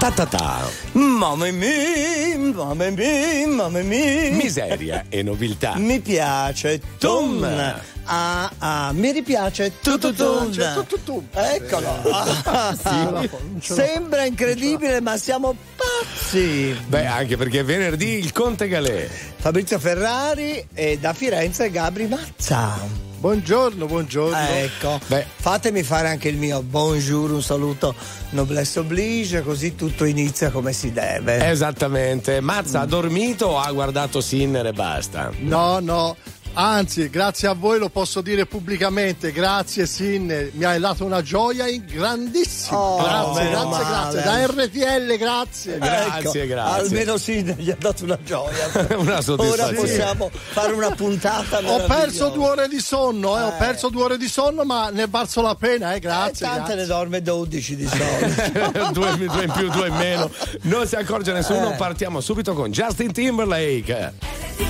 Ta ta ta. Mamma mia, mamma mia, mamma mia. Miseria e nobiltà. Mi piace Tum. Ah, ah, mi ripiace tutto tum. Eccolo. Ah, Sembra incredibile, ma siamo pazzi. Beh, anche perché venerdì il Conte Galè. Fabrizio Ferrari e da Firenze Gabri Mazza. Buongiorno, buongiorno. Ecco, Beh. fatemi fare anche il mio bonjour, un saluto noblesse oblige, così tutto inizia come si deve. Esattamente. Mazza mm. ha dormito o ha guardato Sinner e basta? No, no, Anzi, grazie a voi lo posso dire pubblicamente. Grazie, Sin, mi hai dato una gioia grandissima. Oh, grazie, grazie, male. grazie. Da RTL, grazie. Grazie, ecco, grazie. Almeno Sin gli ha dato una gioia. una soddisfazione. Ora possiamo fare una puntata. Ho perso due ore di sonno, eh, eh. ho perso due ore di sonno, ma ne è valso la pena, eh, grazie. Eh, tante grazie. ne dorme 12 di solito. due, due, in più, due in meno. Non si accorge nessuno. Eh. Partiamo subito con Justin Timberlake.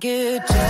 Get jealous,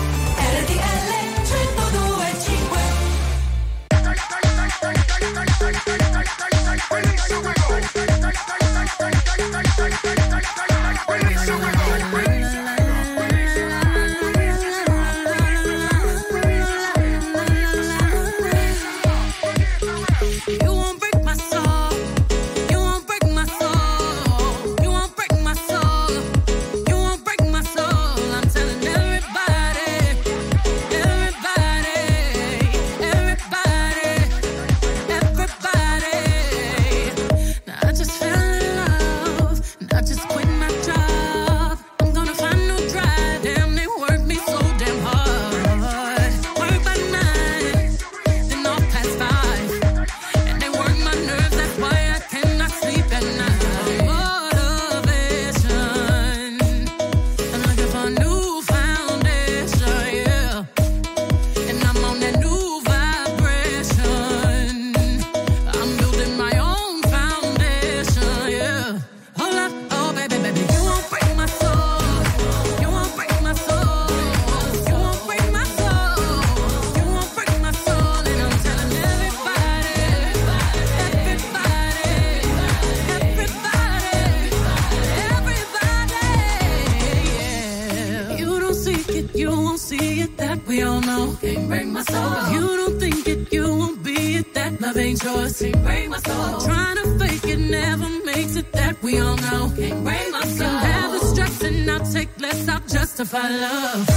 I love.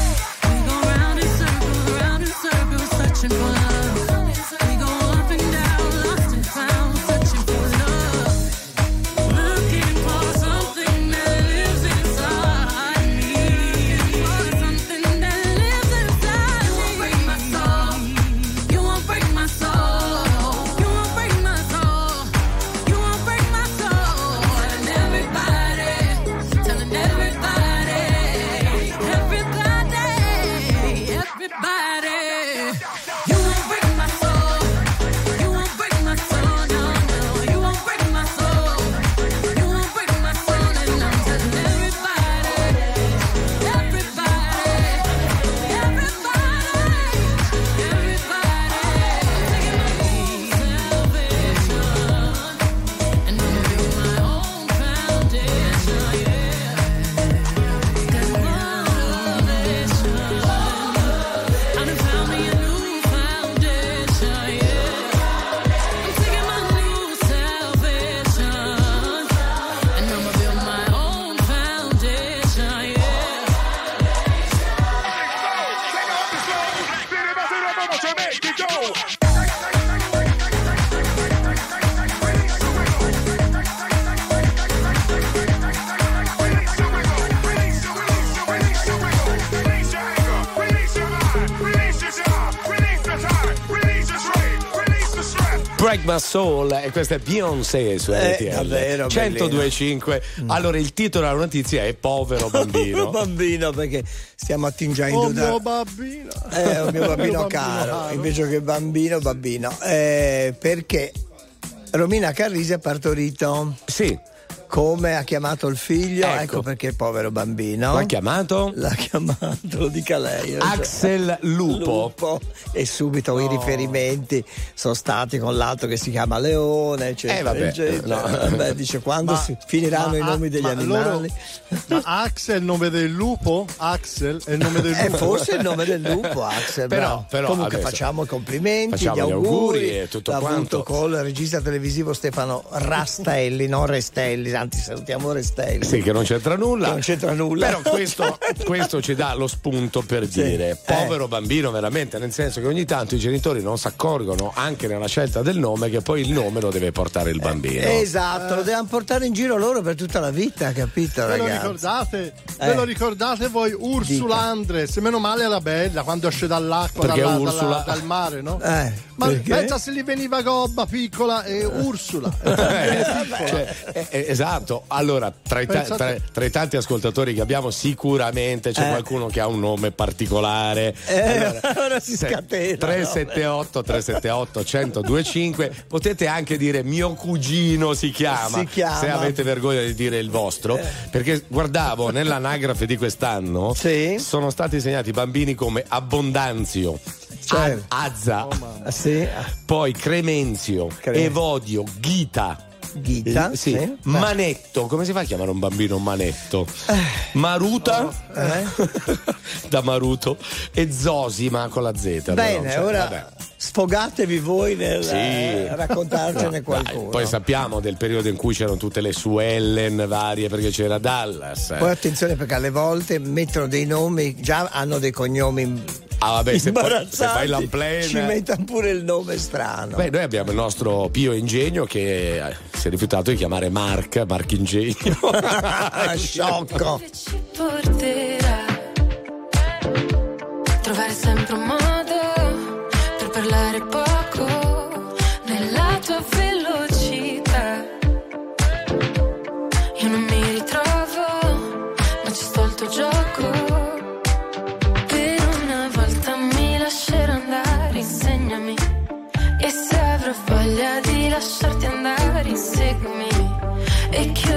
My Soul e questa è Beyoncé su Eh, RTL davvero, 1025 allora il titolo della notizia è Povero bambino bambino perché stiamo attingendo Oh da mio bambino. Eh, un mio bambino caro, invece che bambino, bambino. Eh, perché Romina Carrisi ha partorito. Sì. Come ha chiamato il figlio? Ecco. Ecco, perché il povero bambino. l'ha chiamato L'ha chiamato, lo dica lei. Axel Lupo, Lupo. E subito i riferimenti sono stati con l'altro che si chiama Leone, eccetera. Eh, vabbè, eccetera. no. Vabbè, dice quando Ma- si finiranno ma- i nomi degli ma animali. loro- ma Axel è il nome del lupo? Axel è il nome del Eh, lupo. forse il nome del lupo, Axel. Però- però Comunque adesso- facciamo i complimenti, Facciamo gli auguri. auguri e tutto L'ha quanto. avuto col regista televisivo Stefano Rastelli, non Restelli, anzi salutiamo Restelli. sì che non c'entra nulla Che non c'entra nulla. però questo, questo ci dà lo spunto per Sì. dire Eh. povero bambino veramente nel senso che ogni tanto i genitori non si accorgono anche nella scelta del nome che poi il nome lo deve portare il bambino Esatto, lo devono portare in giro loro per tutta la vita, capito Ve lo ragazzi? ricordate? Eh. Ve lo ricordate voi Ursula Dica. Andres? Meno male era bella quando esce dall'acqua, Perché dalla- Ursula- dalla- dal mare, no? Eh, Ma perché? pensa se gli veniva gobba piccola e Ursula. Eh, cioè, eh, eh, esatto Esatto, allora tra i, ta- tra- tra i tanti ascoltatori che abbiamo sicuramente c'è Eh. qualcuno che ha un nome particolare. Eh, ora si se- scatena, 378 378 1025 potete anche dire mio cugino si chiama, Si chiama. se avete vergogna di dire il vostro perché guardavo nell'anagrafe di quest'anno Sì. sono stati segnati bambini come Abbondanzio Certo. Azza Ah, Sì, poi Cremenzio Cre- Evodio Ghita Ghita, eh, sì. sì. Manetto, come si fa a chiamare un bambino Manetto? Maruta Eh? da Maruto e Zosima con la Z. Bene, cioè, ora vabbè. Sfogatevi voi nel Sì. eh, raccontarcene qualcuno. poi sappiamo del periodo in cui c'erano tutte le Suellen varie perché c'era Dallas. eh. Poi attenzione perché alle volte mettono dei nomi, già hanno dei cognomi Ah, vabbè, se, poi, se fai l'unplane. ci mettono pure il nome strano. Beh, noi abbiamo il nostro Pio Ingegno che eh, si è rifiutato di chiamare Mark, Mark Ingegno. Ah, sciocco. che ci porterà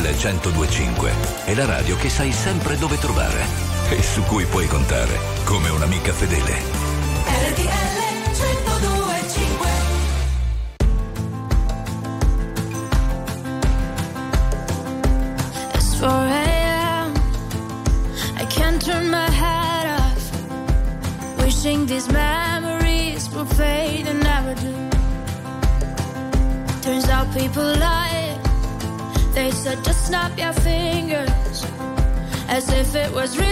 1025 è la radio che sai sempre dove trovare e su cui puoi contare come un'amica fedele. It was really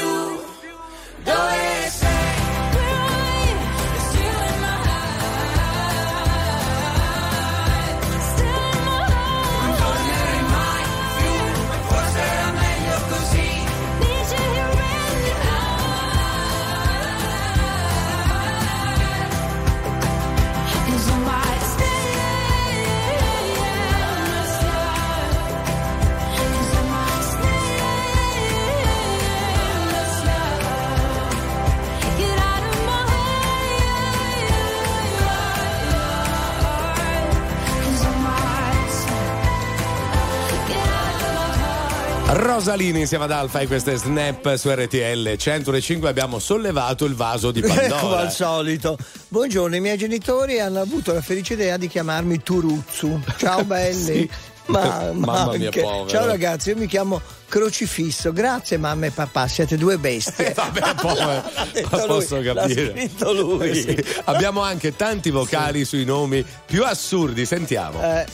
Rosalini insieme ad Alfa e queste snap su RTL 105 abbiamo sollevato il vaso di Pandora. Ecco al solito. Buongiorno, i miei genitori hanno avuto la felice idea di chiamarmi Turuzzu. Ciao belli. Sì. Ma, ma Mamma mia, povero. Ciao ragazzi, io mi chiamo Crocifisso. Grazie mamma e papà, siete due bestie. Vabbè, poi L'ha detto lui, posso l'ha capire. scritto lui. Eh sì. Abbiamo anche tanti vocali sui nomi più assurdi, sentiamo. Eh,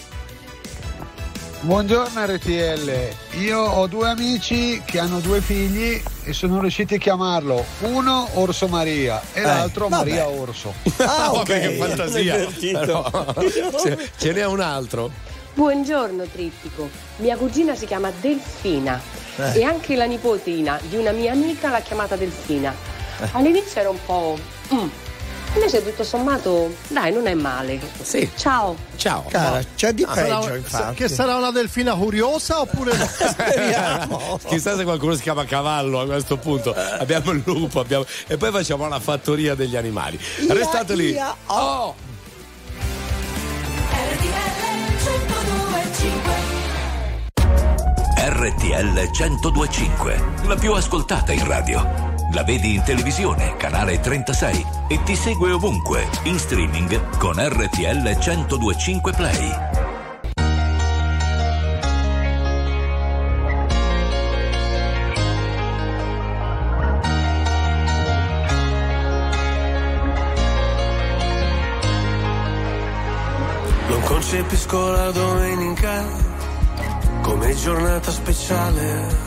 Buongiorno RTL, io ho due amici che hanno due figli e sono riusciti a chiamarlo uno Orso Maria e l'altro vabbè. Maria Orso. ah, ok. Che fantasia. Però, ce, ce n'è un altro. Buongiorno Trittico, mia cugina si chiama Delfina Eh. e anche la nipotina di una mia amica l'ha chiamata Delfina. All'inizio era un po'... mm, Invece tutto sommato, dai, non è male. Sì. Ciao. Ciao. Cara, c'è di Sarà- peggio infatti. che sarà una delfina curiosa oppure no? Speriamo. Chissà se qualcuno si chiama cavallo a questo punto. Abbiamo il lupo, abbiamo... e poi facciamo la fattoria degli animali. Ia, Restate lì. ia, Oh! RTL 1025, la più ascoltata in radio. La vedi in televisione, canale 36 e ti segue ovunque, in streaming con RTL 1025 Play. Non concepisco la domenica come giornata speciale.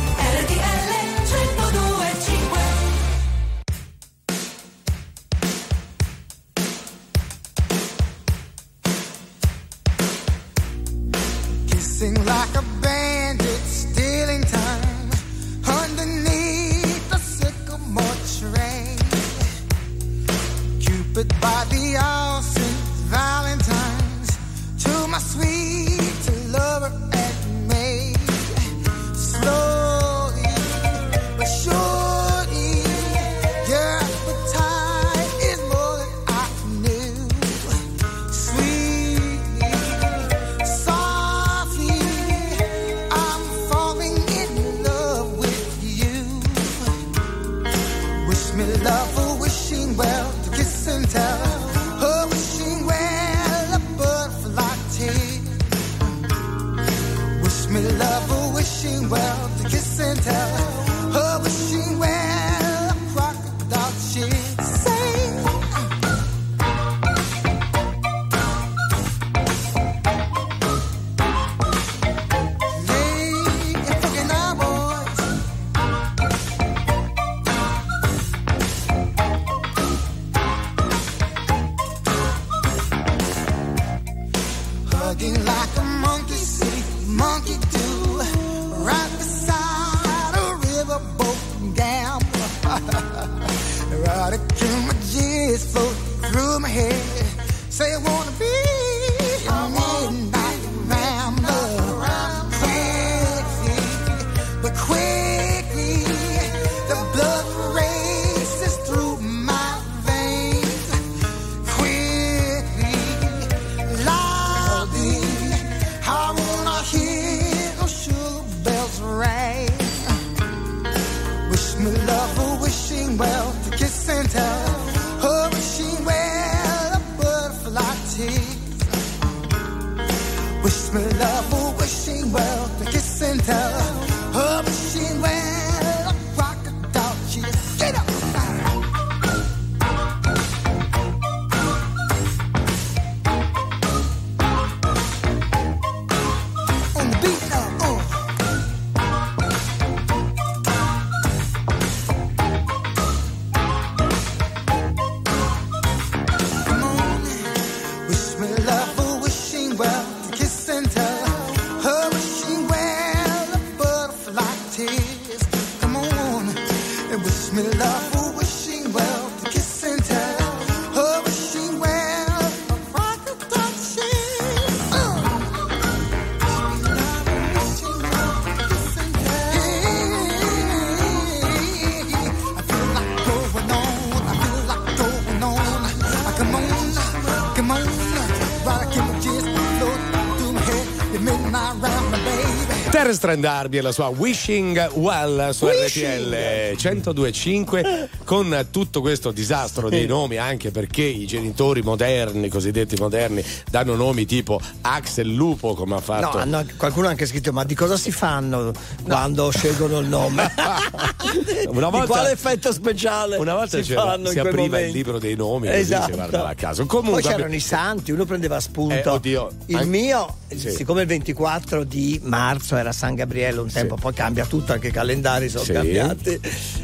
Trent D'Arby e la sua Wishing Well su RTL 1025 con tutto questo disastro dei nomi anche perché i genitori moderni, cosiddetti moderni, danno nomi tipo Axel Lupo come ha No, fatto. hanno- qualcuno ha anche scritto: Ma di cosa si fanno quando scelgono il nome? Una Di volta- quale effetto speciale? Una volta si, fanno si apriva il momenti? libro dei nomi così Esatto. si guardava a caso. Comunque, Poi c'erano i santi, uno prendeva spunto. Eh, oddio, il anche- mio, Sì. siccome il 24 di marzo era San Gabriele un tempo, poi cambia tutto, anche i calendari sono Sì. cambiati.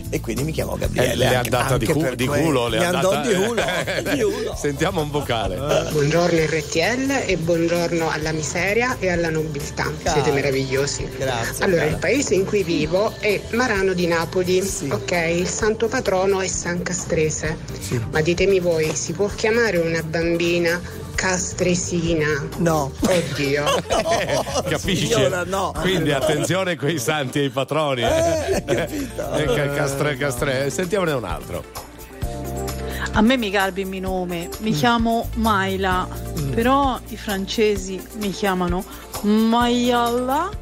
E quindi mi chiamo Gabriele. Eh, le è anche- andata di, anche cu- di culo. Le Mi è andò andata- di culo. di culo. Sentiamo un vocale. Buongiorno RTL e buongiorno alla miseria e alla nobiltà. Siete meravigliosi. Grazie. Allora, cara. il paese in cui vivo è Marano di Napoli. Ok, il santo patrono è San Castrese. Ma ditemi voi, si può chiamare una bambina castresina? No. Oddio. Capisci? signora, no. Quindi attenzione con i santi e i patroni. Eh, Eh, ca- castre, castre. Sentiamone un altro. A me mi garbi il nome, mi chiamo Maila, però i francesi mi chiamano Mayalla.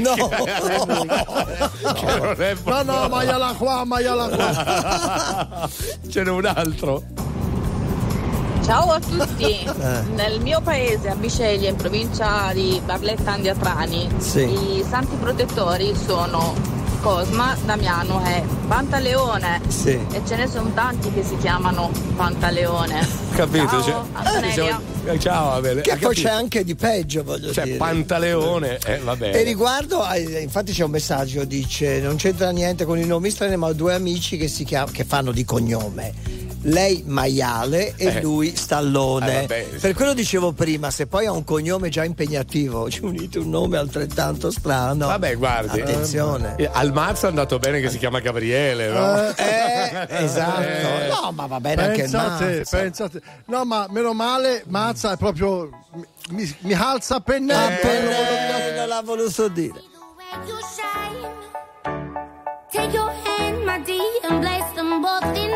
No, è No, no, maiala qua, maiala qua. Ce n'è un altro. Ciao a tutti, nel mio paese a Biceglie in provincia di Barletta Andiatrani Sì. i santi protettori sono Cosma, Damiano e Pantaleone Sì. e ce ne sono tanti che si chiamano Pantaleone. Capito? Ciao, Cioè, Antonella. siamo- eh, Ciao, Abele. che poi c'è anche di peggio, voglio Cioè, dire. Pantaleone, eh, va bene. E riguardo, a- infatti c'è un messaggio, dice non c'entra niente con i nomi strani, ma ho due amici che, si chiam- che fanno di cognome. Lei maiale e Eh. lui stallone. Eh, per quello dicevo prima, se poi ha un cognome già impegnativo, ci unite un nome altrettanto strano. Vabbè, guardi. Attenzione. Eh, Al mazzo è andato bene che si chiama Gabriele, no? Eh, esatto. Eh. No, ma va bene anche il Pensate, mazzo. pensate. No, ma meno male, Mazza è proprio. Mi, mi alza a pennello. Eh, non l'ha voluto dire. Take your hand, my dear, and place them both in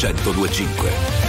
1025.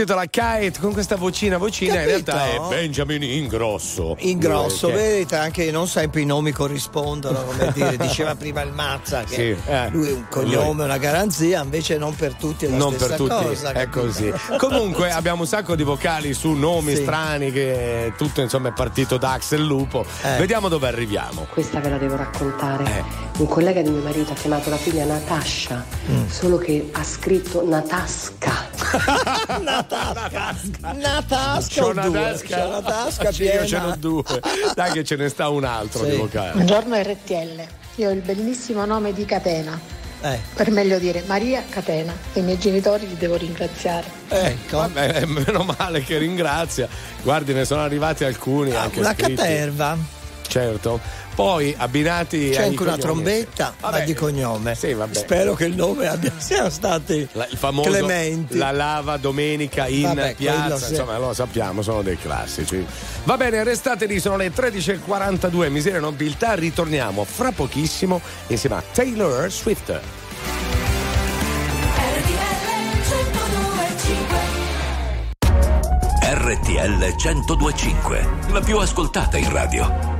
Intitola Kite con questa vocina vocina, in Capito? realtà è Benjamin Ingrosso. Ingrosso, Che- vedete anche non sempre i nomi corrispondono, come dire, diceva prima il Mazza che Sì, eh. lui è un cognome, una garanzia, invece non per tutti è la non stessa per tutti cosa. è così. Comunque abbiamo un sacco di vocali su nomi Sì. strani che tutto insomma è partito da Axel Lupo. Eh. Vediamo dove arriviamo. Questa ve la devo raccontare. Eh. Un collega di mio marito ha chiamato la figlia Natascia, Mm. solo che ha scritto Natasca. Una tasca, una tasca, C'ho una due, tasca, c'è una tasca Sì, io piena. ce n'ho due. Dai che ce ne sta un altro Sì. di vocale. Buongiorno RTL, io ho il bellissimo nome di Catena, Eh, per meglio dire Maria Catena, e i miei genitori li devo ringraziare. ecco. Vabbè, eh, meno male che ringrazia. Guardi, ne sono arrivati alcuni anche Ah, una scritti. caterva, Certo. Poi abbinati c'è anche una trombetta, ma Vabbè, di cognome. Sì, vabbè. Spero che il nome abbia, siano stati La- il famoso Clementi. La lava domenica in Vabbè, piazza, insomma lo sappiamo, sono dei classici. Va bene, restate lì, sono le 13.42, miseria e nobiltà, ritorniamo fra pochissimo insieme a Taylor Swift. RTL 1025, la più ascoltata in radio.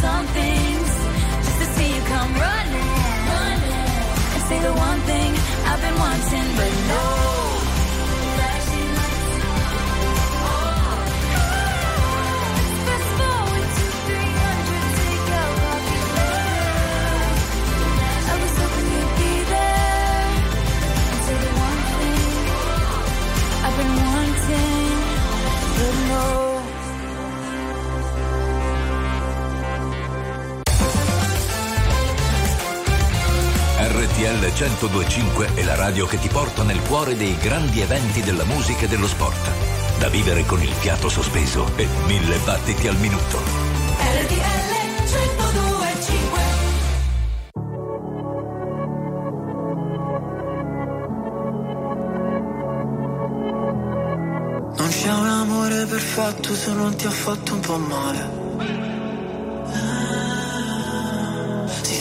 some things just to see you come running. running. And say the one thing I've been wanting. RTL 1025 è la radio che ti porta nel cuore dei grandi eventi della musica e dello sport. Da vivere con il fiato sospeso e mille battiti al minuto. RTL 1025 Non c'è un amore perfetto se non ti ha fatto un po' male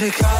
elettrica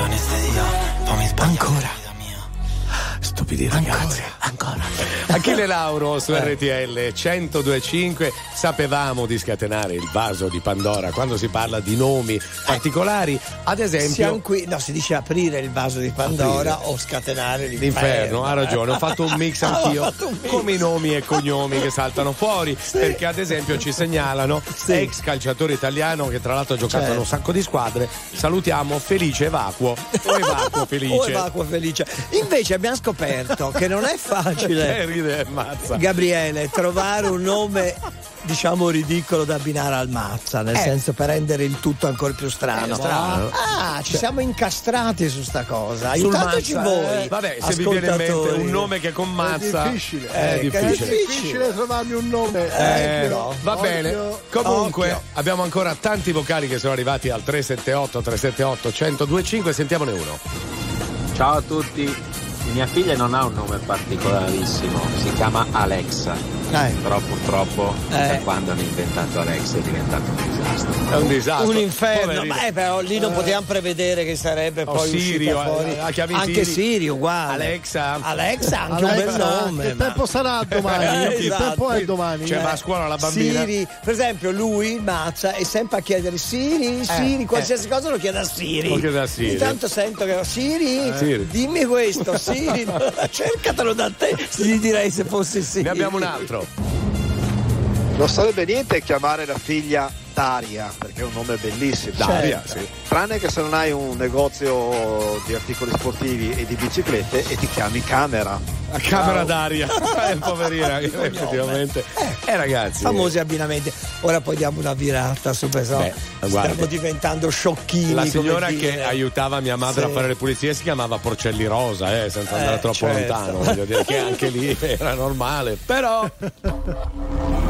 Antibiotico, anestesia, fammi sbagliare. Ancora. Stupidi ragazzi. Ancora. Achille Lauro su Eh. RTL 1025 sapevamo di scatenare il vaso di Pandora quando si parla di nomi particolari, ad esempio Siamo qui, no, si dice aprire il vaso di Pandora o scatenare l'inferno. L'inferno, ha ragione, ho fatto un mix anch'io fatto un mix. come i nomi e cognomi che saltano fuori perché ad esempio ci segnalano ex calciatore italiano che tra l'altro ha giocato Certo. in un sacco di squadre salutiamo Felice Evacuo o Evacuo O Felice Evacuo felice. Invece abbiamo scoperto che non è facile. Gabriele, trovare un nome diciamo ridicolo da abbinare al mazza, nel Eh. senso per rendere il tutto ancora più strano. Eh, strano. Ah, ci siamo incastrati su sta cosa. Sul Aiutateci mazza, voi. eh. Vabbè, se vi viene in mente un nome che con mazza È difficile. è Eh, difficile. È difficile trovarmi un nome. Eh, però. va Occhio. bene. Comunque Occhio. abbiamo ancora tanti vocali che sono arrivati al 378 378 1025, sentiamone uno. Ciao a tutti, mia figlia non ha un nome particolarissimo, si chiama Alexa, Eh. però purtroppo Eh. da quando hanno inventato Alexa è diventato un disastro. È un disastro. Un inferno, ma eh, però lì non potevamo prevedere che sarebbe O poi Siri, uscita o- fuori. anche Siri. Uguale. Alexa. Alexa, anche un bel Alexa, nome. Che ma- tempo sarà domani? Eh, esatto. tempo è domani? Cioè, Eh. va a scuola la bambina. Siri, per esempio, lui, Mazza, è sempre a chiedere Siri, Siri, qualsiasi cosa lo chiede a Siri. Lo chiede a Siri. Intanto sento che Siri, Siri. dimmi questo, Siri, cercatelo da te, gli direi se fosse Siri. Ne abbiamo un altro. Non sarebbe niente chiamare la figlia Daria, perché è un nome bellissimo. Daria, Certo. sì. Tranne che se non hai un negozio di articoli sportivi e di biciclette e ti chiami Camera. La camera d'aria. Eh, poverina, effettivamente. Eh, ragazzi. Famosi abbinamenti. Ora poi diamo una virata su questo. Beh, guarda. Stiamo diventando sciocchini. La signora che aiutava mia madre Sì. a fare le pulizie si chiamava Porcelli Rosa, eh, senza Eh, andare troppo certo. lontano. Voglio dire che anche lì era normale. Però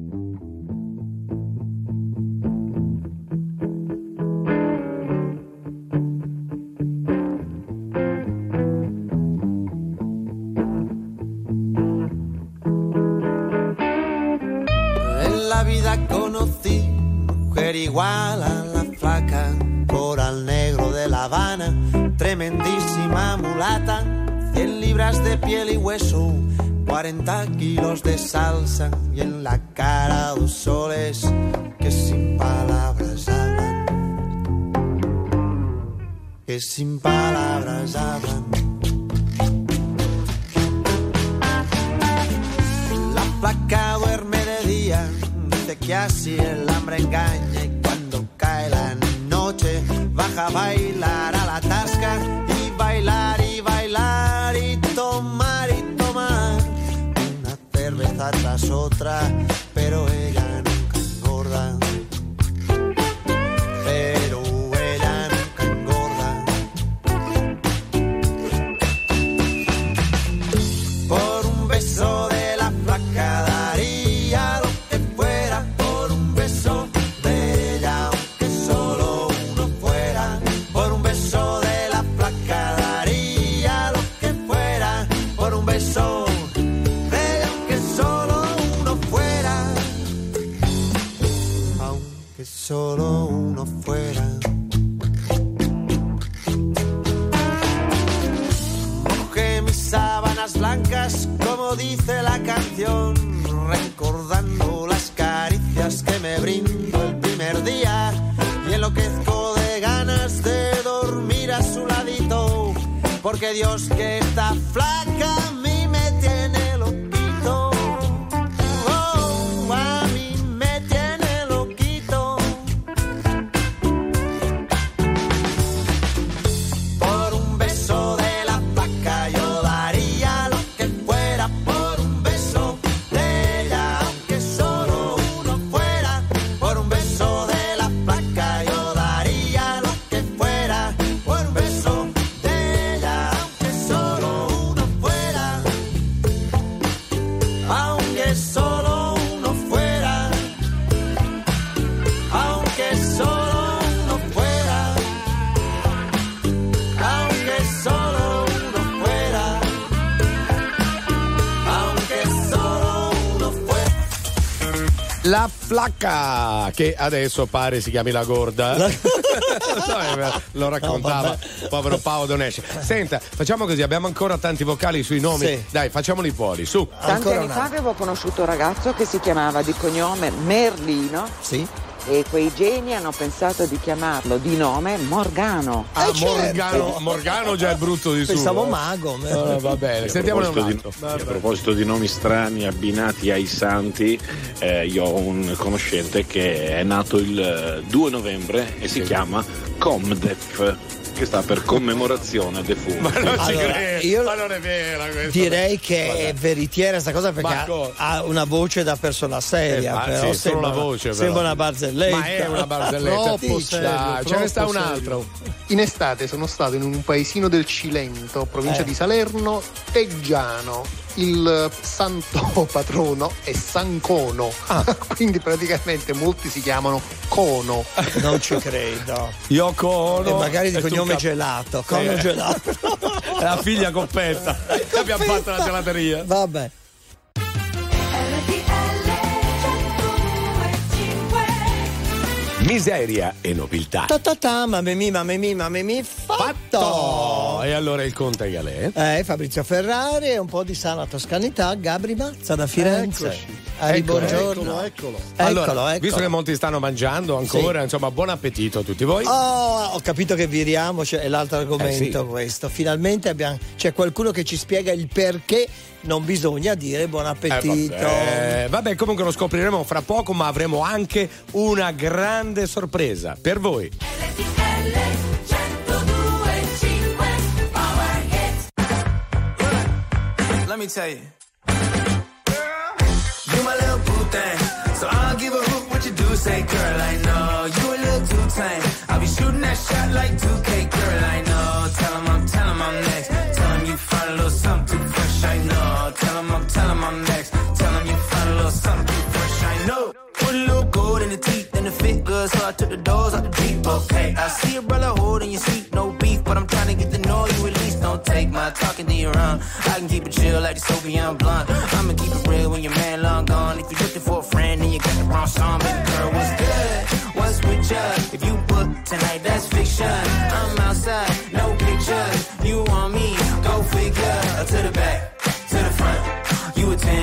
Igual a la flaca, coral negro de La Habana, tremendísima mulata, 100 libras de piel y hueso, 40 kilos de salsa y en la cara dos soles que sin palabras hablan, que sin palabras hablan. La placa duerme de día, dice que así el hambre engaña baja a bailar a la tasca y bailar y bailar y tomar y tomar. Una cerveza tras otra, pero ella porque Dios que está flaca che adesso pare si chiami la gorda. Lo raccontava povero Paolo Donesci. Senta, facciamo così, abbiamo ancora tanti vocali sui nomi. Sì. Dai, facciamoli fuori, su. Tanti anni fa avevo conosciuto un ragazzo che si chiamava di cognome Merlino. E quei geni hanno pensato di chiamarlo di nome Morgano. Ah, Morgano, Morgano già è brutto di suo. Pensavo eh. mago. Ah, va bene, A sentiamone un proposito, altro. di, a proposito di nomi strani abbinati ai santi, eh, io ho un conoscente che è nato il eh, 2 novembre e si chiama Comdef, che sta per commemorazione defunti. Ma non ci Allora, credo, io ma non è vera questa. Direi che è veritiera sta cosa perché ha, ha una voce da persona seria. Eh, però sì, solo sembra, la voce, però. sembra una barzelletta. Ma è una barzelletta. Troppo serio, ce ne sta un serio. altro. In estate sono stato in un paesino del Cilento, provincia Eh. di Salerno, Teggiano. Il santo patrono è San Cono, quindi praticamente molti si chiamano Cono. Non ci credo. Yoko Ono. E magari di cognome cap- gelato. Cono Eh. gelato. La figlia coppetta. E abbiamo fatto la gelateria. Vabbè. Miseria e nobiltà. Ta ta ta, mamma mia, mamma mia, mamma mia, fatto. Oh, e allora il conte Galè. Eh, Fabrizio Ferrari e un po' di sana toscanità, Gabri Mazza da Firenze. Eccoci. Ari, Eccolo, buongiorno. Eccolo, eccolo. Allora, Eccolo, eccolo. visto che molti stanno mangiando ancora, insomma, buon appetito a tutti voi. Oh, ho capito che viriamo, cioè, è l'altro argomento Eh, sì. questo. Finalmente abbiamo, c'è qualcuno che ci spiega il perché non bisogna dire buon Eh, appetito. vabbè. vabbè, comunque lo scopriremo fra poco, ma avremo anche una grande sorpresa per voi. Let me tell you. You my little boo thing. So I'll give a hoot what you do say, girl. I know you a little too tame. I'll be shooting that shot like 2K, girl. I know. Tell 'em I'm, tell 'em I'm next. Tell 'em you find a little something Tell 'em I'm, tell 'em I'm next. Tell 'em you find a little something fresh. I know. Put a little gold in the teeth and it fit good, so I took the doors out the Jeep. Okay, I see a brother holding your seat, no beef, but I'm trying to get the know you at least. Don't take my talking to your own. I can keep it chill like the Soviet blunt. I'ma keep it real when your man long gone. If you're looking for a friend, then you got the wrong song, baby girl. What's good? What's with you? If you book tonight, that's fiction. I'm outside, no pictures. You want me? Go figure. To the back,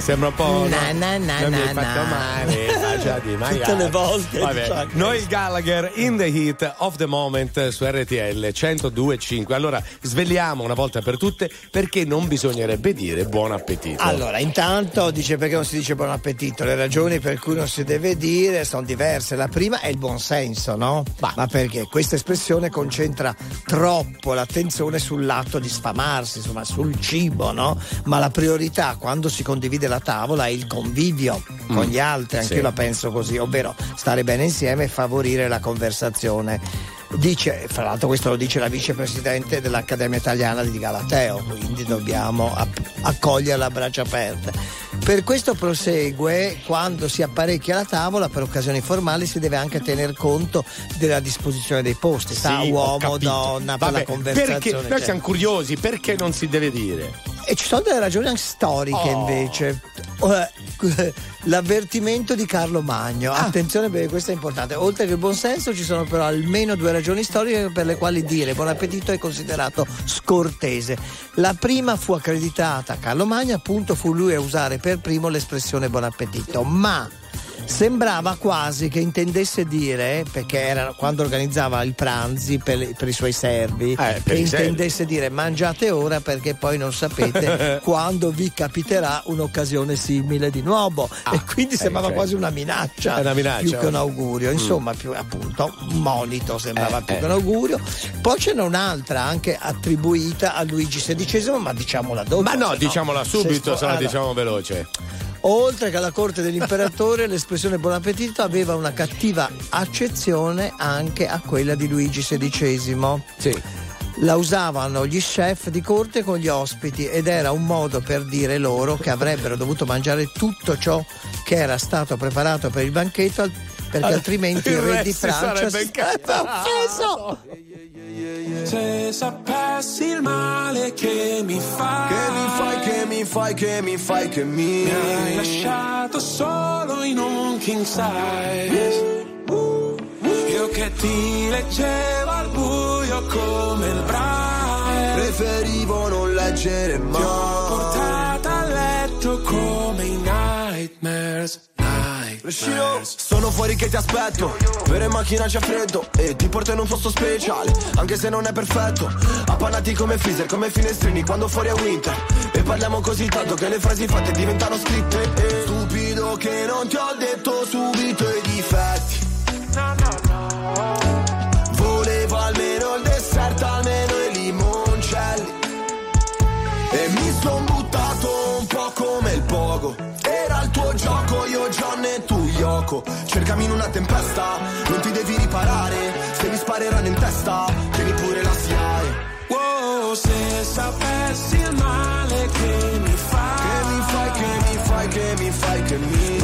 Sembra un po'. Na, na, na, non mi na, fatto na. Baciati, magari. Tutte le volte Vabbè. diciamo Noi Gallagher in the heat of the moment su RTL 102.5. Allora svegliamo una volta per tutte perché non bisognerebbe dire buon appetito. Allora, intanto dice perché non si dice buon appetito. Le ragioni per cui non si deve dire sono diverse. La prima è il buonsenso, no? Ma perché questa espressione concentra troppo l'attenzione sull'atto di sfamarsi, insomma, sul cibo, no? Ma la priorità quando si condivide la tavola è il convivio con Mm, gli altri, anche sì. io la penso così, ovvero stare bene insieme e favorire la conversazione. Dice, fra l'altro questo lo dice la vicepresidente dell'Accademia Italiana di Galateo, quindi dobbiamo accoglierla a braccia aperte. Per questo prosegue, quando si apparecchia la tavola, per occasioni formali si deve anche tener conto della disposizione dei posti, sta Sì, uomo, donna, per Vabbè, la conversazione. Perché, noi eccetera. siamo curiosi, perché non si deve dire? E ci sono delle ragioni anche storiche Oh. invece. L'avvertimento di Carlo Magno, Ah. attenzione perché questo è importante. Oltre che il buonsenso, ci sono però almeno due ragioni storiche per le quali dire buon appetito è considerato scortese. La prima fu accreditata a Carlo Magno, appunto fu lui a usare per primo l'espressione buon appetito, ma Sembrava quasi che intendesse dire, perché era quando organizzava il pranzi per, per i suoi servi, Eh, che i servi. intendesse dire mangiate ora perché poi non sapete quando vi capiterà un'occasione simile di nuovo. e quindi sembrava eh, quasi una minaccia, una minaccia. più che un augurio. Mm. Insomma, più appunto un monito sembrava Eh, più eh. che un augurio. Poi ce n'è un'altra anche attribuita a Luigi XVI, ma diciamola dopo. Ma no, se diciamola subito, se se la allora, diciamo veloce. Oltre che alla corte dell'imperatore, l'espressione buon appetito aveva una cattiva accezione anche a quella di Luigi XVI. Sì. La usavano gli chef di corte con gli ospiti ed era un modo per dire loro che avrebbero dovuto mangiare tutto ciò che era stato preparato per il banchetto perché altrimenti il re di Francia sarebbe sarebbe offeso. Se sapessi il male che mi fai Che mi fai, che mi fai, che mi fai, che mi Mi hai lasciato solo in un king size. Io che ti leggevo al buio come il braille. Preferivo non leggere mai Ti ho portata a letto come i nightmares Nightmares Sono fuori che ti aspetto. Per in macchina c'è freddo E ti porto in un posto speciale Anche se non è perfetto. Appannati come freezer, come finestrini Quando fuori è winter. E parliamo così tanto che le frasi fatte diventano scritte. E Stupido che non ti ho detto subito i difetti. Volevo almeno il dessert, almeno i limoncelli. E mi son buttato un po' come il pogo. Era il tuo gioco, io John e tu Yoko. Cercami in una tempesta, non ti devi riparare. Se mi spareranno in testa, tieni pure la SIAE Wow, se sapessi il male che mi fai. Che mi fai, che mi fai, che mi fai, che mi Mi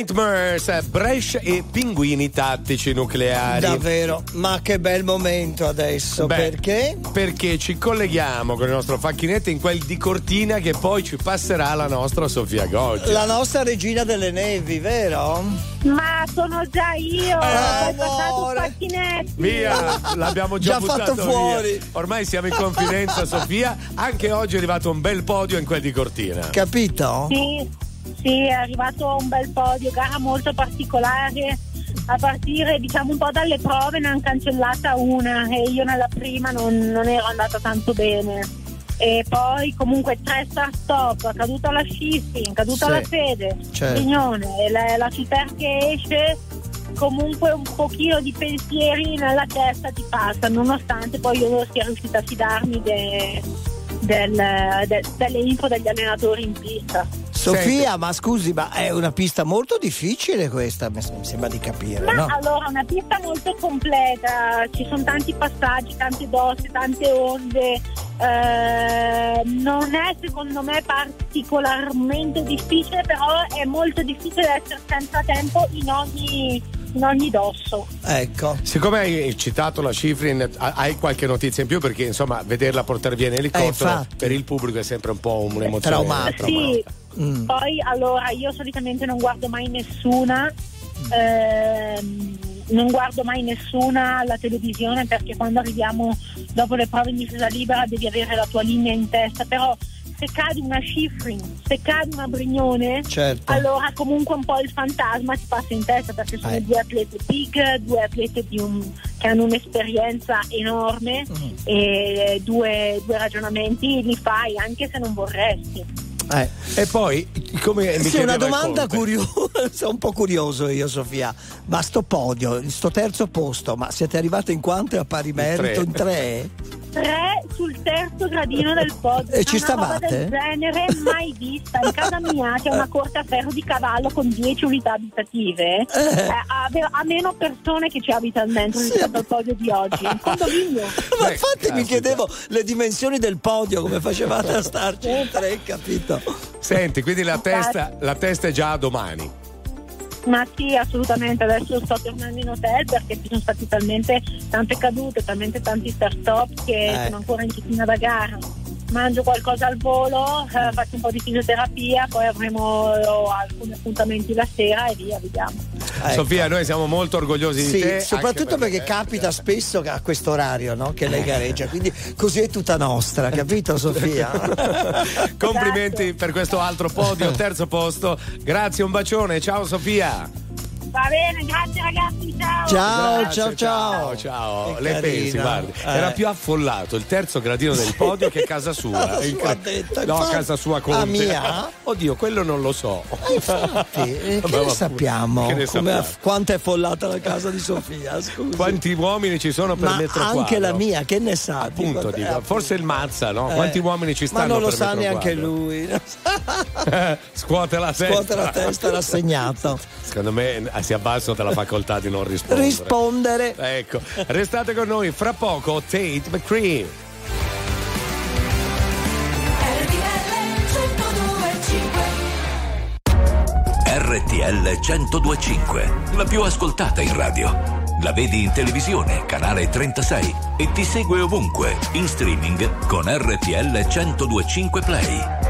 nightmares eh, Brescia e pinguini tattici nucleari. Davvero, ma che bel momento adesso, Beh, perché? Perché ci colleghiamo con il nostro facchinetto in quel di Cortina che poi ci passerà la nostra Sofia Goggi. La nostra regina delle nevi, vero? Ma sono già io, ho passato un pacchinetto. Via, l'abbiamo già, Già fatto buttato fuori. via. Ormai siamo in confidenza, Sofia. Anche oggi è arrivato un bel podio in quel di Cortina. Capito? Sì, sì, è arrivato un bel podio, gara molto particolare. A partire diciamo un po' dalle prove ne hanno cancellata una e io nella prima non, non ero andata tanto bene. E poi comunque tre start stop, caduta la shifting, caduta Sì, la fede, certo. La, la super che esce comunque un pochino di pensieri nella testa ti passano, nonostante poi io non sia riuscita a fidarmi de- del- de- delle info degli allenatori in pista. Sofia, ma scusi, ma è una pista molto difficile questa, mi sembra di capire, Ma no? allora, una pista molto completa, ci sono tanti passaggi, tante dosse, tante onde. eh, non è secondo me particolarmente difficile, però è molto difficile essere senza tempo in ogni, in ogni dosso. Ecco. Siccome hai citato la Schifrin, ha- hai qualche notizia in più? Perché insomma, vederla portare via in elicottero Eh, per il pubblico è sempre un po' un'emozione. traumato. Sì, Mm. poi allora io solitamente non guardo mai nessuna. ehm, non guardo mai nessuna alla televisione perché quando arriviamo dopo le prove in difesa libera devi avere la tua linea in testa, però se cade una Schifrin, se cade una Brignone, Certo. allora comunque un po' il fantasma ti passa in testa perché sono Eh. due atlete big, due atlete di un- che hanno un'esperienza enorme Mm. e due, due ragionamenti li fai anche se non vorresti. E poi, come mi Sì, una domanda curiosa, sono un po' curioso io Sofia, ma sto podio, sto terzo posto, ma siete arrivate in quante a pari merito? In tre? tre sul terzo gradino del podio. E ci Una roba stavate? del genere mai vista. In casa mia c'è una corte a ferro di cavallo con 10 unità abitative. Eh, ha, ha meno persone che ci abitano dentro rispetto al podio di oggi. Un condominio. Ma infatti mi chiedevo le dimensioni del podio, come facevate a starci in tre, capito? Senti, quindi la testa, la testa è già a domani. Ma sì, assolutamente. Adesso sto tornando in hotel perché ci sono stati talmente tante cadute, talmente tanti start-up che Eh. sono ancora in cucina da gara. Mangio qualcosa al volo, eh, faccio un po' di fisioterapia, poi avremo eh, alcuni appuntamenti la sera e via, vediamo. Sofia, noi siamo molto orgogliosi Sì, di te. soprattutto anche perché capita spesso che a questo orario no? che lei gareggia, quindi così è tutta nostra, capito Sofia? Complimenti per questo altro podio, terzo posto. Grazie, un bacione. Ciao Sofia. Va bene, grazie ragazzi, ciao! Ciao, Grazie, ciao, ciao. ciao. Che Le carina. pensi, guardi, Eh. era più affollato il terzo gradino del podio che casa sua. Casa sua, detto, no, infatti. casa sua Conte. Ah, mia? Oddio, quello non lo so. Infatti, eh, che Vabbè, ne sappiamo? Che ne Come- sappiamo? quanto è follata la casa di Sofia? Scusi. Quanti uomini ci sono per Ma metro anche quadro? la mia, che ne sa? Appunto, Dico, dico, eh, forse il Mazza, no? eh, Quanti uomini ci stanno Ma non lo per sa neanche quadro? lui. Scuote la testa. Scuote la testa, rassegnato. Secondo me eh, si abbassa dalla facoltà di non rispondere. Rispondere. Ecco, restate con noi, fra poco Tate McCree. RTL 1025, la più ascoltata in radio. La vedi in televisione, canale 36 e ti segue ovunque, in streaming con RTL 1025 Play.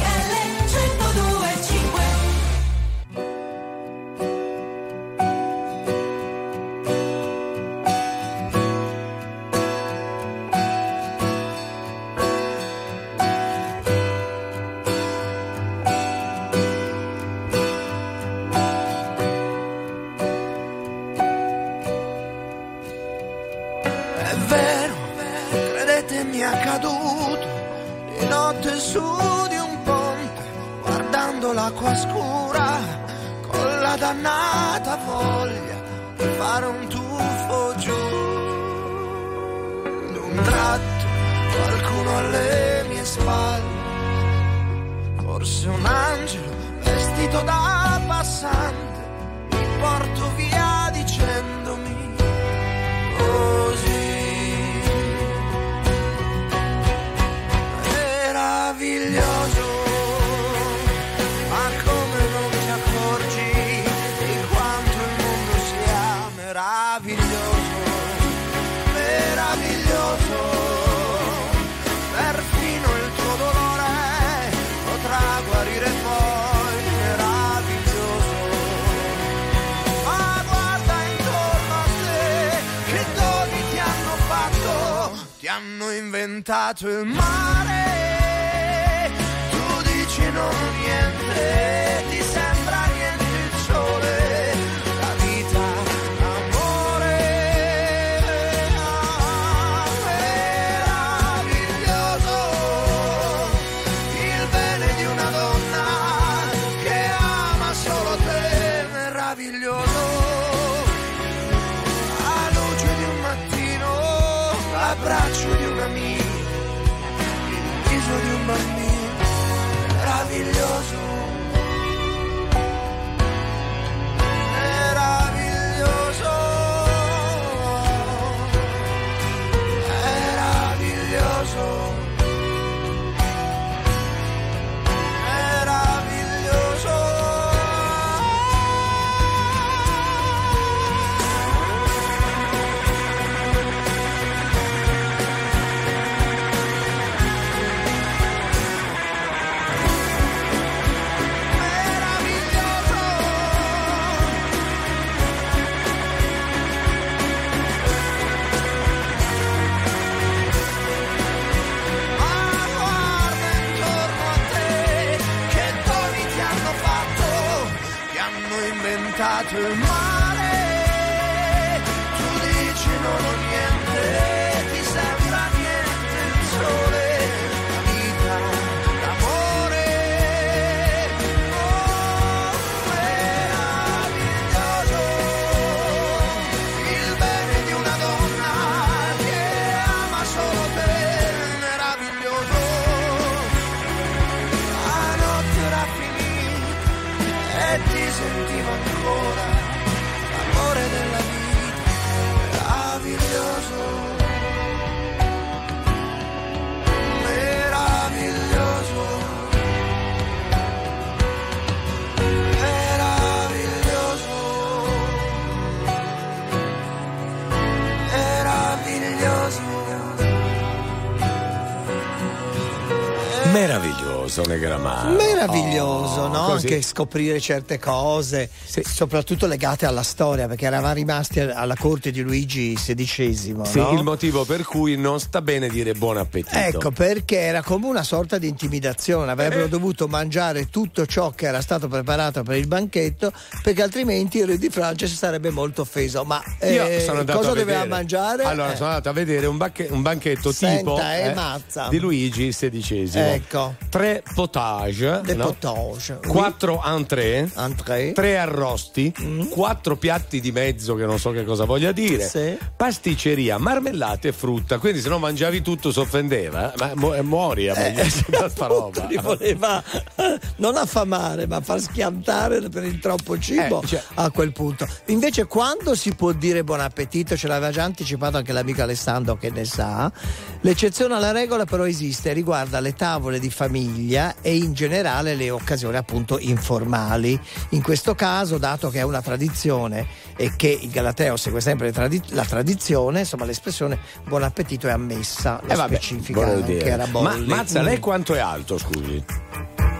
curioso no? anche scoprire certe cose, sì. soprattutto legate alla storia, perché eravamo rimasti alla corte di Luigi XVI. No? Il motivo per cui non sta bene dire buon appetito. Ecco, perché era come una sorta di intimidazione, avrebbero eh. dovuto mangiare tutto ciò che era stato preparato per il banchetto, perché altrimenti il re di Francia si sarebbe molto offeso. Ma eh, cosa doveva mangiare? Allora, eh. sono andato a vedere un, banche- un banchetto Senta, tipo eh, di Luigi XVI. Ecco. Tre potage. No? potage. 4 entrée, entrée, 3 arrosti, mm. 4 piatti di mezzo che non so che cosa voglia dire, sì. pasticceria, marmellate e frutta. Quindi se non mangiavi tutto si offendeva, eh? ma mu- muori a mangiare eh, questa roba. Li voleva non affamare, ma far schiantare per il troppo cibo eh, cioè... a quel punto. Invece quando si può dire buon appetito, ce l'aveva già anticipato anche l'amico Alessandro che ne sa, l'eccezione alla regola però esiste, riguarda le tavole di famiglia e in generale le occasioni appunto informali. In questo caso, dato che è una tradizione e che il Galateo segue sempre tradi- la tradizione, insomma l'espressione buon appetito è ammessa, lo Eh, vabbè, specifica dire. era Ma Bolli. Mazza, Mm. lei quanto è alto, scusi?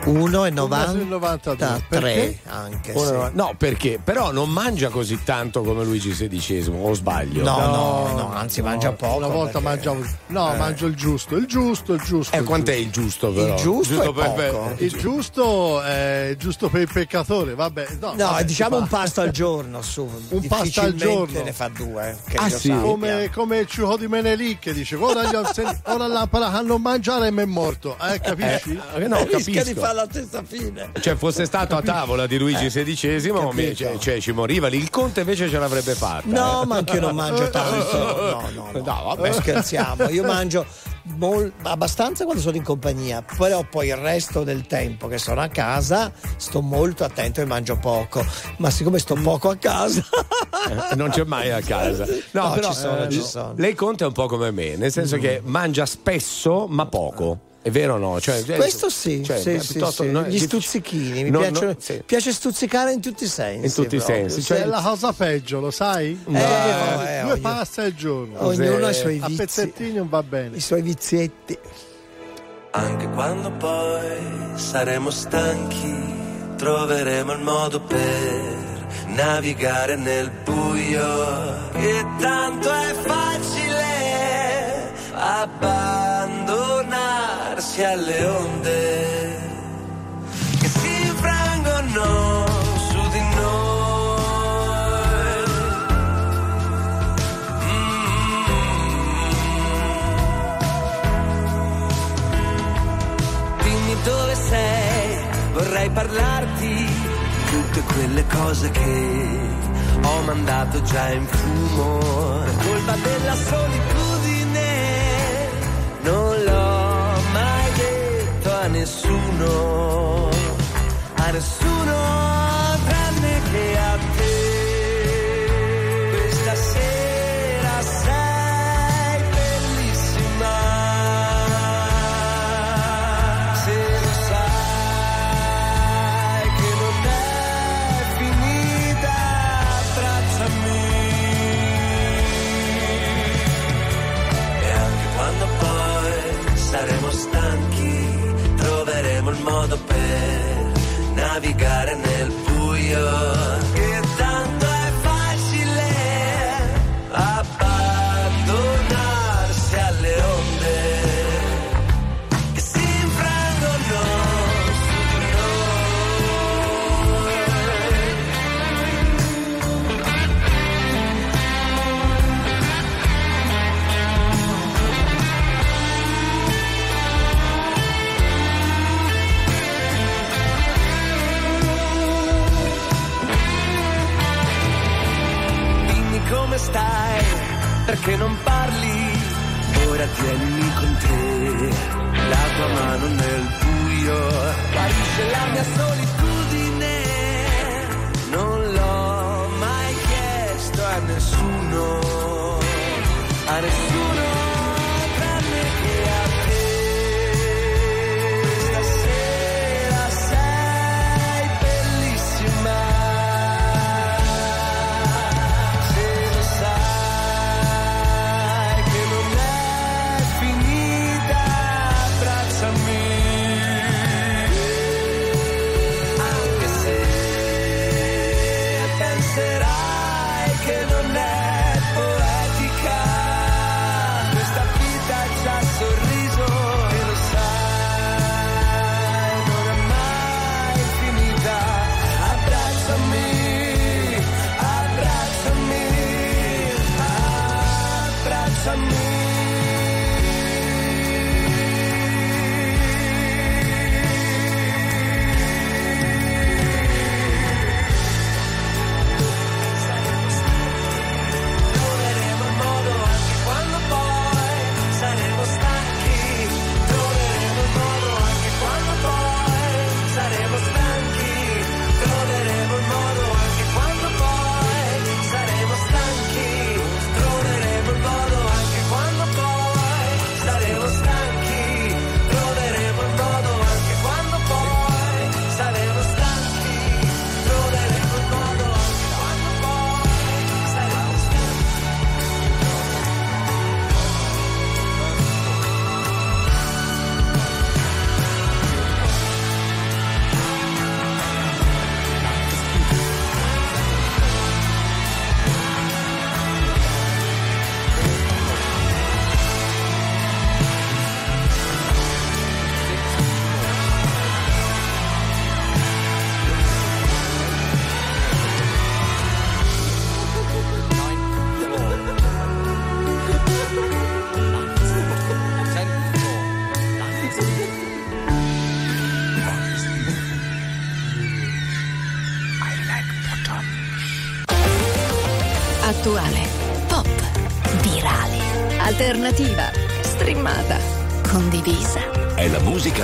1,93 Perché? anche. Sì. no- No, perché? Però non mangia così tanto come Luigi XVI, o sbaglio? No, no, no, anzi mangia poco. Una volta perché- mangiavo. No, Eh. mangio il giusto, il giusto, il giusto. Eh, il quant'è giusto. il giusto però? Il giusto è per- per- poco. Il giusto è giusto per il peccatore, vabbè. No, No, vabbè, diciamo un pasto al giorno, su. Un pasto al giorno. ne fa due. Che Ah, sì? sappia. Come, come il ciuco di Menelik che dice ora, gli ora la a non mangiare e mi è morto. Eh, capisci? Eh, no, Rischia di capisco. Fare la stessa fine. Cioè, fosse stato a tavola di Luigi XVI, mi- cioè, cioè, ci moriva lì. Il conte invece ce l'avrebbe fatta. No, eh. ma anche io non mangio tanto. No, no, no. No, vabbè. scherziamo. Io mangio mol- abbastanza quando sono in compagnia, però poi il resto del tempo che sono a casa sto molto attento e mangio poco. Ma siccome sto poco a casa, Eh, non c'è mai a casa. No, No, però ci sono, eh, ci no. sono. lei conta un po' come me, nel senso che mangia spesso ma poco. È vero o no? Cioè, questo sì, cioè, sì, eh, sì, piuttosto sì. no, gli stuzzichini, mi No, piacciono- no, sì. piace stuzzicare in tutti i sensi. In tutti i sensi, cioè- È la cosa peggio, lo sai? Eh, eh, Due ognuno- pasta al giorno. Ognuno ha i suoi A vizi. pezzettini non va bene. I suoi vizietti. Anche quando poi saremo stanchi, troveremo il modo per navigare nel buio. Che tanto è facile abbandonarsi alle onde che si infrangono su di noi. Dimmi dove sei, vorrei parlarti di tutte quelle cose che ho mandato già in fumo. Colpa della solitudine nessuno, a nessuno tranne che a te. Questa sera sei bellissima. Se lo sai che non è finita, abbracciami. E anche quando poi saremo stanchi, troveremo il modo per navigare nel buio. Non parli? Ora tienimi con te, la tua mano nel buio, guarisce la mia solitudine. Non l'ho mai chiesto a nessuno, a nessuno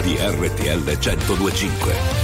di RTL 1025.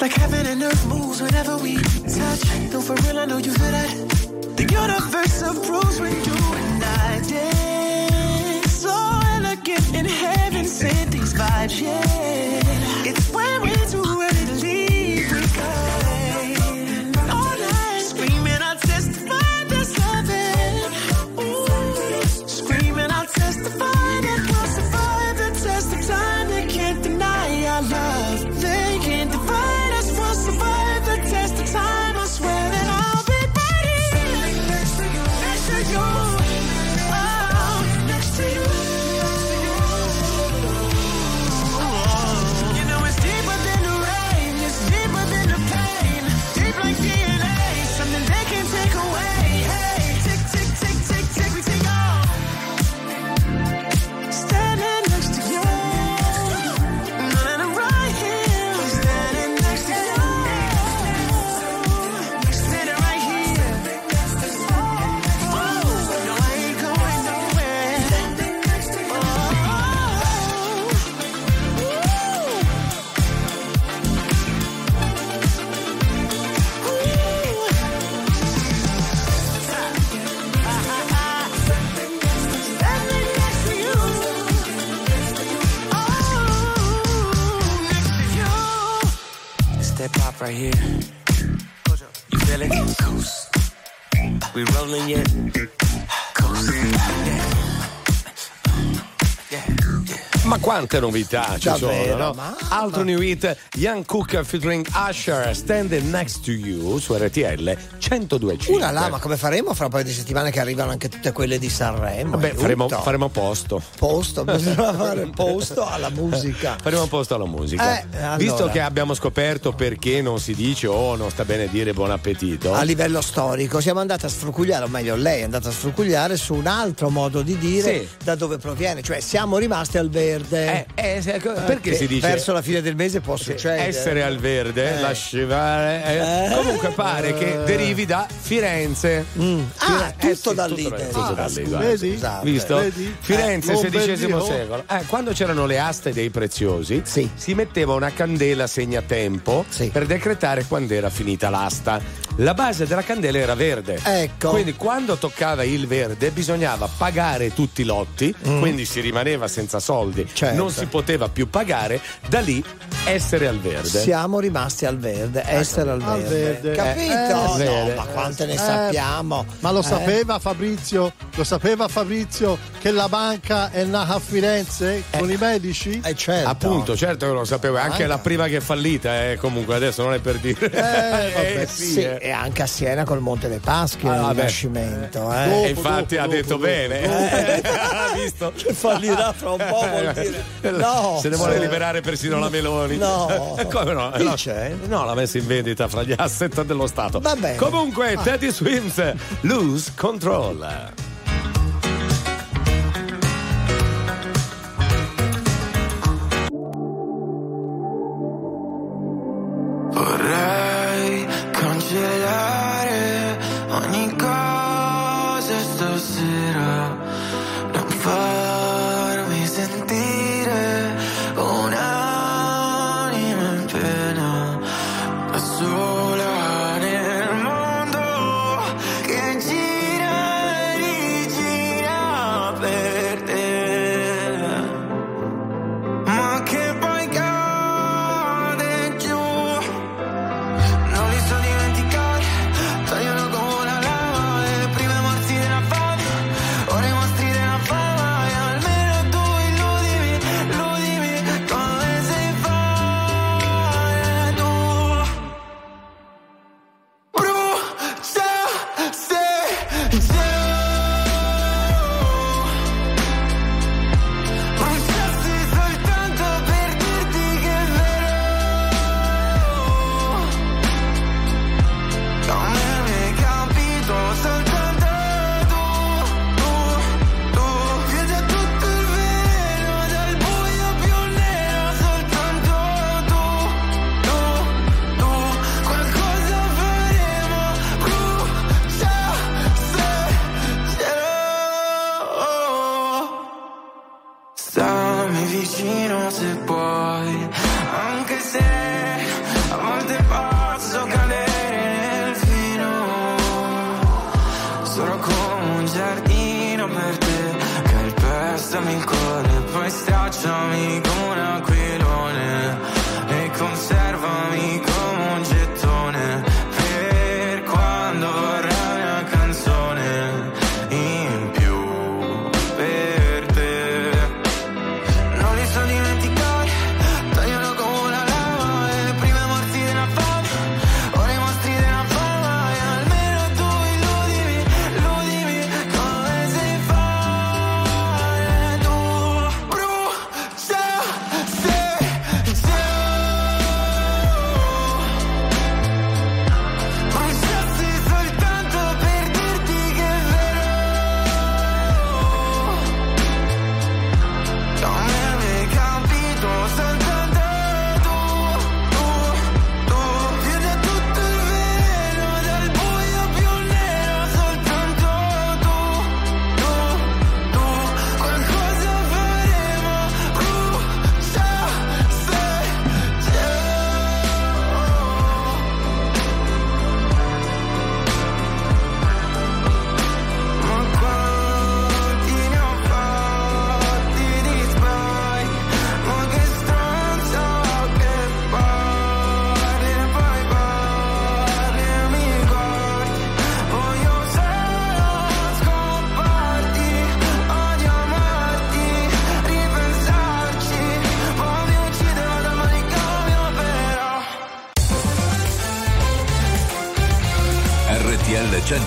Like heaven and earth moves whenever we touch. No, for real, I know you feel that. The universe approves when you and I dance. So elegant in heaven, sent these vibes, yeah. Right here. You feel it? We rolling yet? Quante novità ci Davvero, sono, no? ma- Altro new hit, Young Cook featuring Usher, Standing Next to You su RTL 1025. Una là, ma come faremo fra un paio di settimane che arrivano anche tutte quelle di Sanremo? È faremo, faremo posto. posto, bisogna fare posto alla musica. Faremo posto alla musica. Eh, allora. Visto che abbiamo scoperto perché non si dice oh non sta bene dire buon appetito. A livello storico siamo andati a sfrucugliare, o meglio lei è andata a sfrucugliare su un altro modo di dire Sì. da dove proviene, cioè siamo rimasti al verde. Eh, eh, se- perché Che si dice verso la fine del mese può succedere. essere al verde, Eh. lasciare. eh. Eh. Comunque pare che derivi da Firenze. Ah, Eh, tutto sì, da lì. tutto da vedi? Scusate. Visto? Vedi? Firenze, Eh, XVI Lombardia. secolo. Eh, quando c'erano le aste dei preziosi, si metteva una candela segnatempo per decretare quando era finita l'asta. La base della candela era verde. Ecco. Quindi quando toccava il verde bisognava pagare tutti i lotti, Mm. quindi si rimaneva senza soldi, Certo. Non si poteva più pagare, da lì essere al verde. Siamo rimasti al verde, essere al Al verde. verde. Capito? Eh, no, ma quante ne Eh, sappiamo. Ma lo Eh? sapeva Fabrizio? Lo sapeva Fabrizio che la banca è nata a Firenze con i medici? Eh certo. Appunto, certo che lo sapevo, è anche Banca. la prima che è fallita, eh, comunque adesso non è per dire. Eh, vabbè, Eh, sì, sì, eh. e anche a Siena col Monte dei Paschi Ah, il. Rinascimento. Eh. infatti ha detto bene. Eh, ha visto? Che fallirà fra un po' vuol dire. No, Se ne vuole liberare persino la Meloni. No. Come no? Chi no. c'è? No, l'ha messa in vendita fra gli asset dello Stato. Va bene. Comunque, Ah. Teddy Swims, lose control.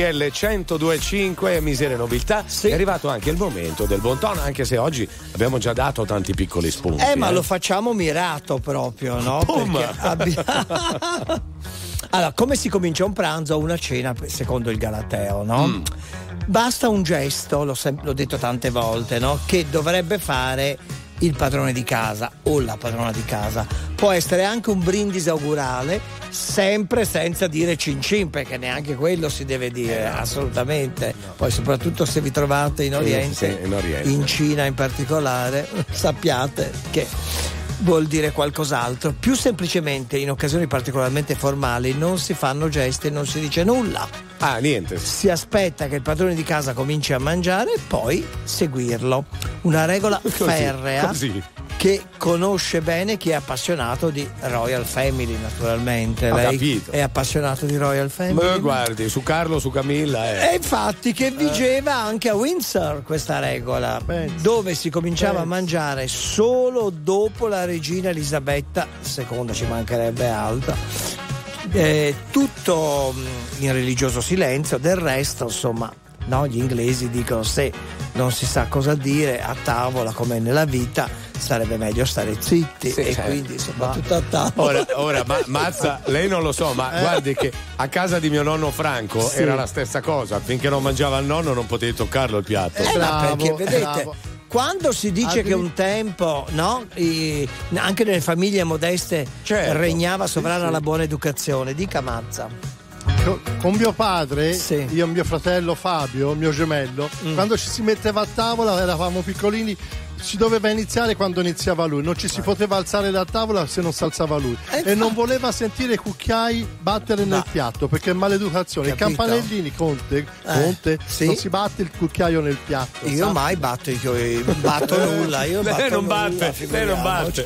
RTL 1025 Miseria e Nobiltà. È arrivato anche il momento del buon tono, anche se oggi abbiamo già dato tanti piccoli spunti. Eh, ma lo facciamo mirato proprio, no? Boom! Perché abbi- allora, come si comincia un pranzo o una cena secondo il Galateo, no? Mm. Basta un gesto, l'ho, sem- l'ho detto tante volte, no? Che dovrebbe fare il padrone di casa o la padrona di casa. Può essere anche un brindisi augurale, sempre senza dire cin cin, perché neanche quello si deve dire, assolutamente. Poi soprattutto se vi trovate in Oriente, in Oriente. in Cina in particolare, sappiate che vuol dire qualcos'altro. Più semplicemente in occasioni particolarmente formali non si fanno gesti e non si dice nulla. Ah, niente. Si aspetta che il padrone di casa cominci a mangiare e poi seguirlo. Una regola Così, ferrea così. che conosce bene chi è appassionato di Royal Family, naturalmente. Ho Lei capito. è appassionato di Royal Family. Ma guardi, su Carlo, su Camilla. Eh. E infatti che vigeva anche a Windsor questa regola, dove si cominciava a mangiare solo dopo la regina Elisabetta II, ci mancherebbe altro. Eh, tutto mh, in religioso silenzio, del resto, insomma, no, gli inglesi dicono se non si sa cosa dire a tavola come nella vita sarebbe meglio stare zitti Sì, e certo. quindi insomma tutto a tavola. Ora, ora ma, Mazza, lei non lo so, ma Eh. guardi che a casa di mio nonno Franco Sì. era la stessa cosa. Finché non mangiava il nonno non potevi toccarlo il piatto. Eh, ma perché vedete, bravo. Quando si dice Adri- che un tempo, no, i- anche nelle famiglie modeste Certo. regnava sovrana la buona educazione, dica Mazza. Co- Con mio padre, Sì. io e mio fratello Fabio, mio gemello, Mm. quando ci si metteva a tavola, eravamo piccolini, si doveva iniziare quando iniziava lui, non ci si poteva alzare da tavola se non si alzava lui. Eh, e non voleva sentire i cucchiai battere nel piatto perché è maleducazione. I Capito. campanellini, Conte, Eh, Conte sì. non si batte il cucchiaio nel piatto. Io sa? mai batto, io, non batto nulla, io Lei batto non nulla, batte, lei non batte.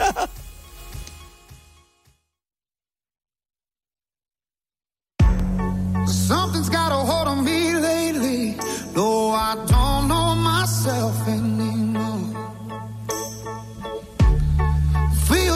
Something's got a hold on me lately. No, I don't know myself anymore.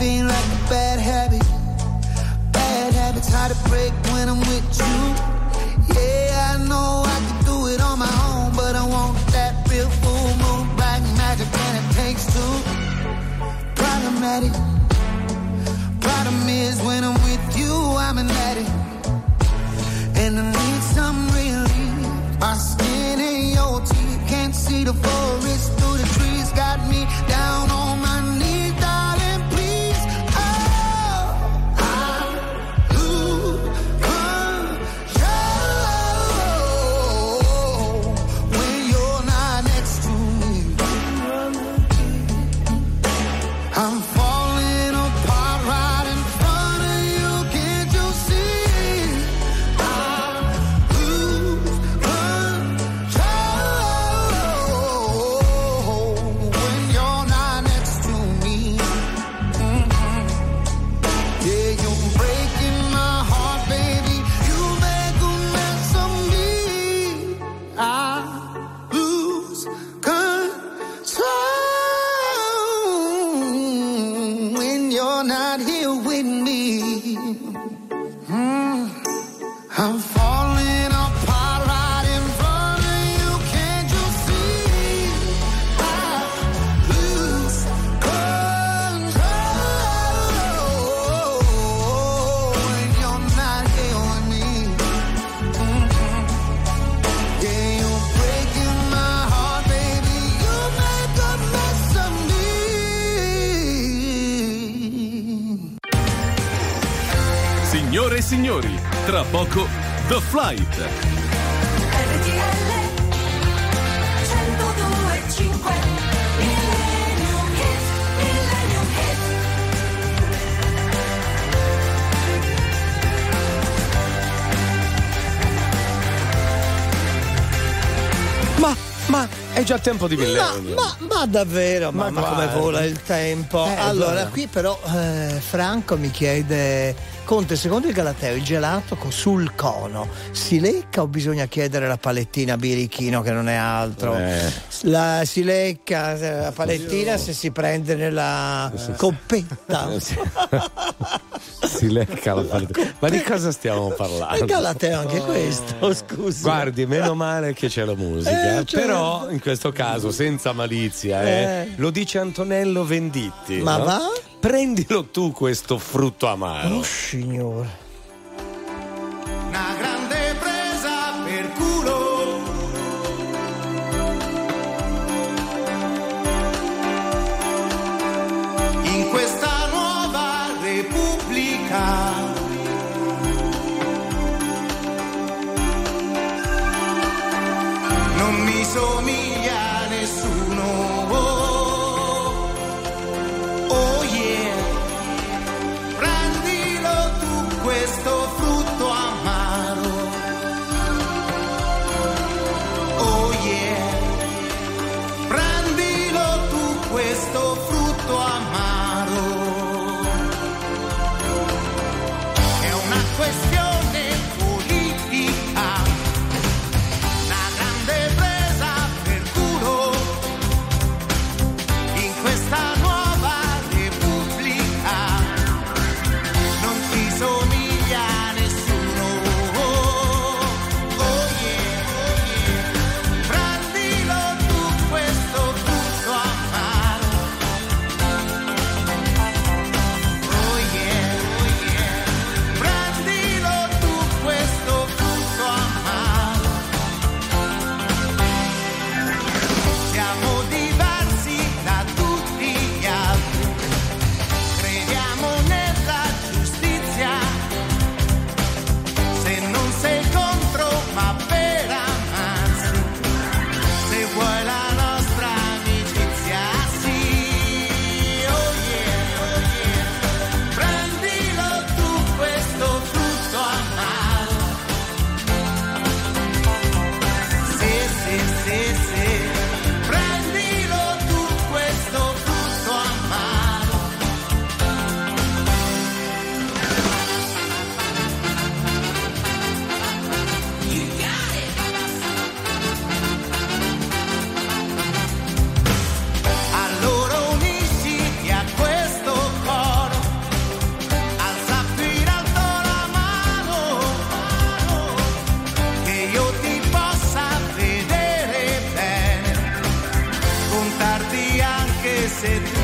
Body like poco The Flight. RTL 102.5 Millennium Hit, Millennium Hit. Ma, ma è già tempo di Ma, millennium. ma- ma davvero, Ma mamma come vola il tempo. Eh, allora, guarda. qui però eh, Franco mi chiede, Conte, secondo il Galateo il gelato sul cono si lecca o bisogna chiedere la palettina a birichino che non è altro? Eh. La, si lecca eh, la palettina se si prende nella coppetta. Si lecca la palettina. Ma di cosa stiamo parlando? Il Galateo anche questo, scusa. Guardi, meno male che c'è la musica, Eh, certo. però in questo caso senza malizia, eh, Eh. lo dice Antonello Venditti. Ma no? va? Prendilo tu questo frutto amaro. Oh signore. said.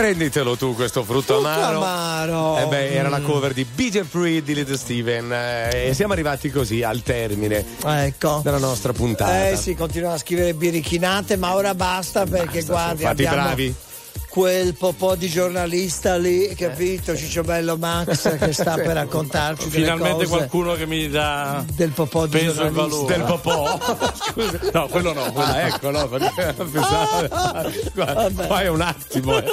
Prenditelo tu questo frutto, Frutto amaro. amaro. Eh beh, era la Mm. cover di BJ Free di Little Steven. eh, e siamo arrivati così al termine Ecco. della nostra puntata. Eh sì, continuano a scrivere birichinate, ma ora basta perché guardi, fatti abbiamo bravi. quel popò di giornalista lì, capito? Ciccio Bello Max che sta per raccontarci Finalmente cose qualcuno che mi dà del popò di peso e valore. Del popò? No, quello no. quello Ah, ecco, no, perché pensavo. Guarda, fai un attimo. eh,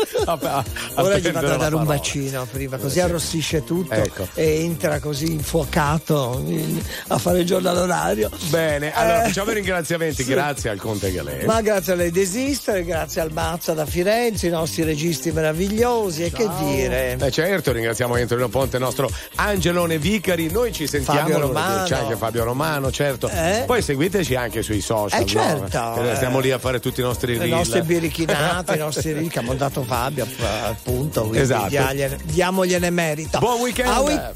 Ora gli vado a dare un bacino prima, così sì. arrossisce tutto Ecco. e entra così infuocato in- a fare il giornale orario. Bene, allora Eh, facciamo i ringraziamenti. sì. Grazie al Conte Galè. Ma grazie a lei di esistere, grazie al Mazza da Firenze, i nostri registi meravigliosi e che dire. Eh certo, ringraziamo Antonino Ponte, il nostro Angelone Vicari. Noi ci sentiamo lunedì. C'è anche Fabio Romano, certo. Eh? Poi seguiteci anche sui social. Eh, no? certo, Che eh. Stiamo lì a fare tutti i nostri Le reel. nostre birichinate, i nostri reel che ha montato Fabio app- appunto, Esatto. diagliene- diamogliene merito. Buon weekend.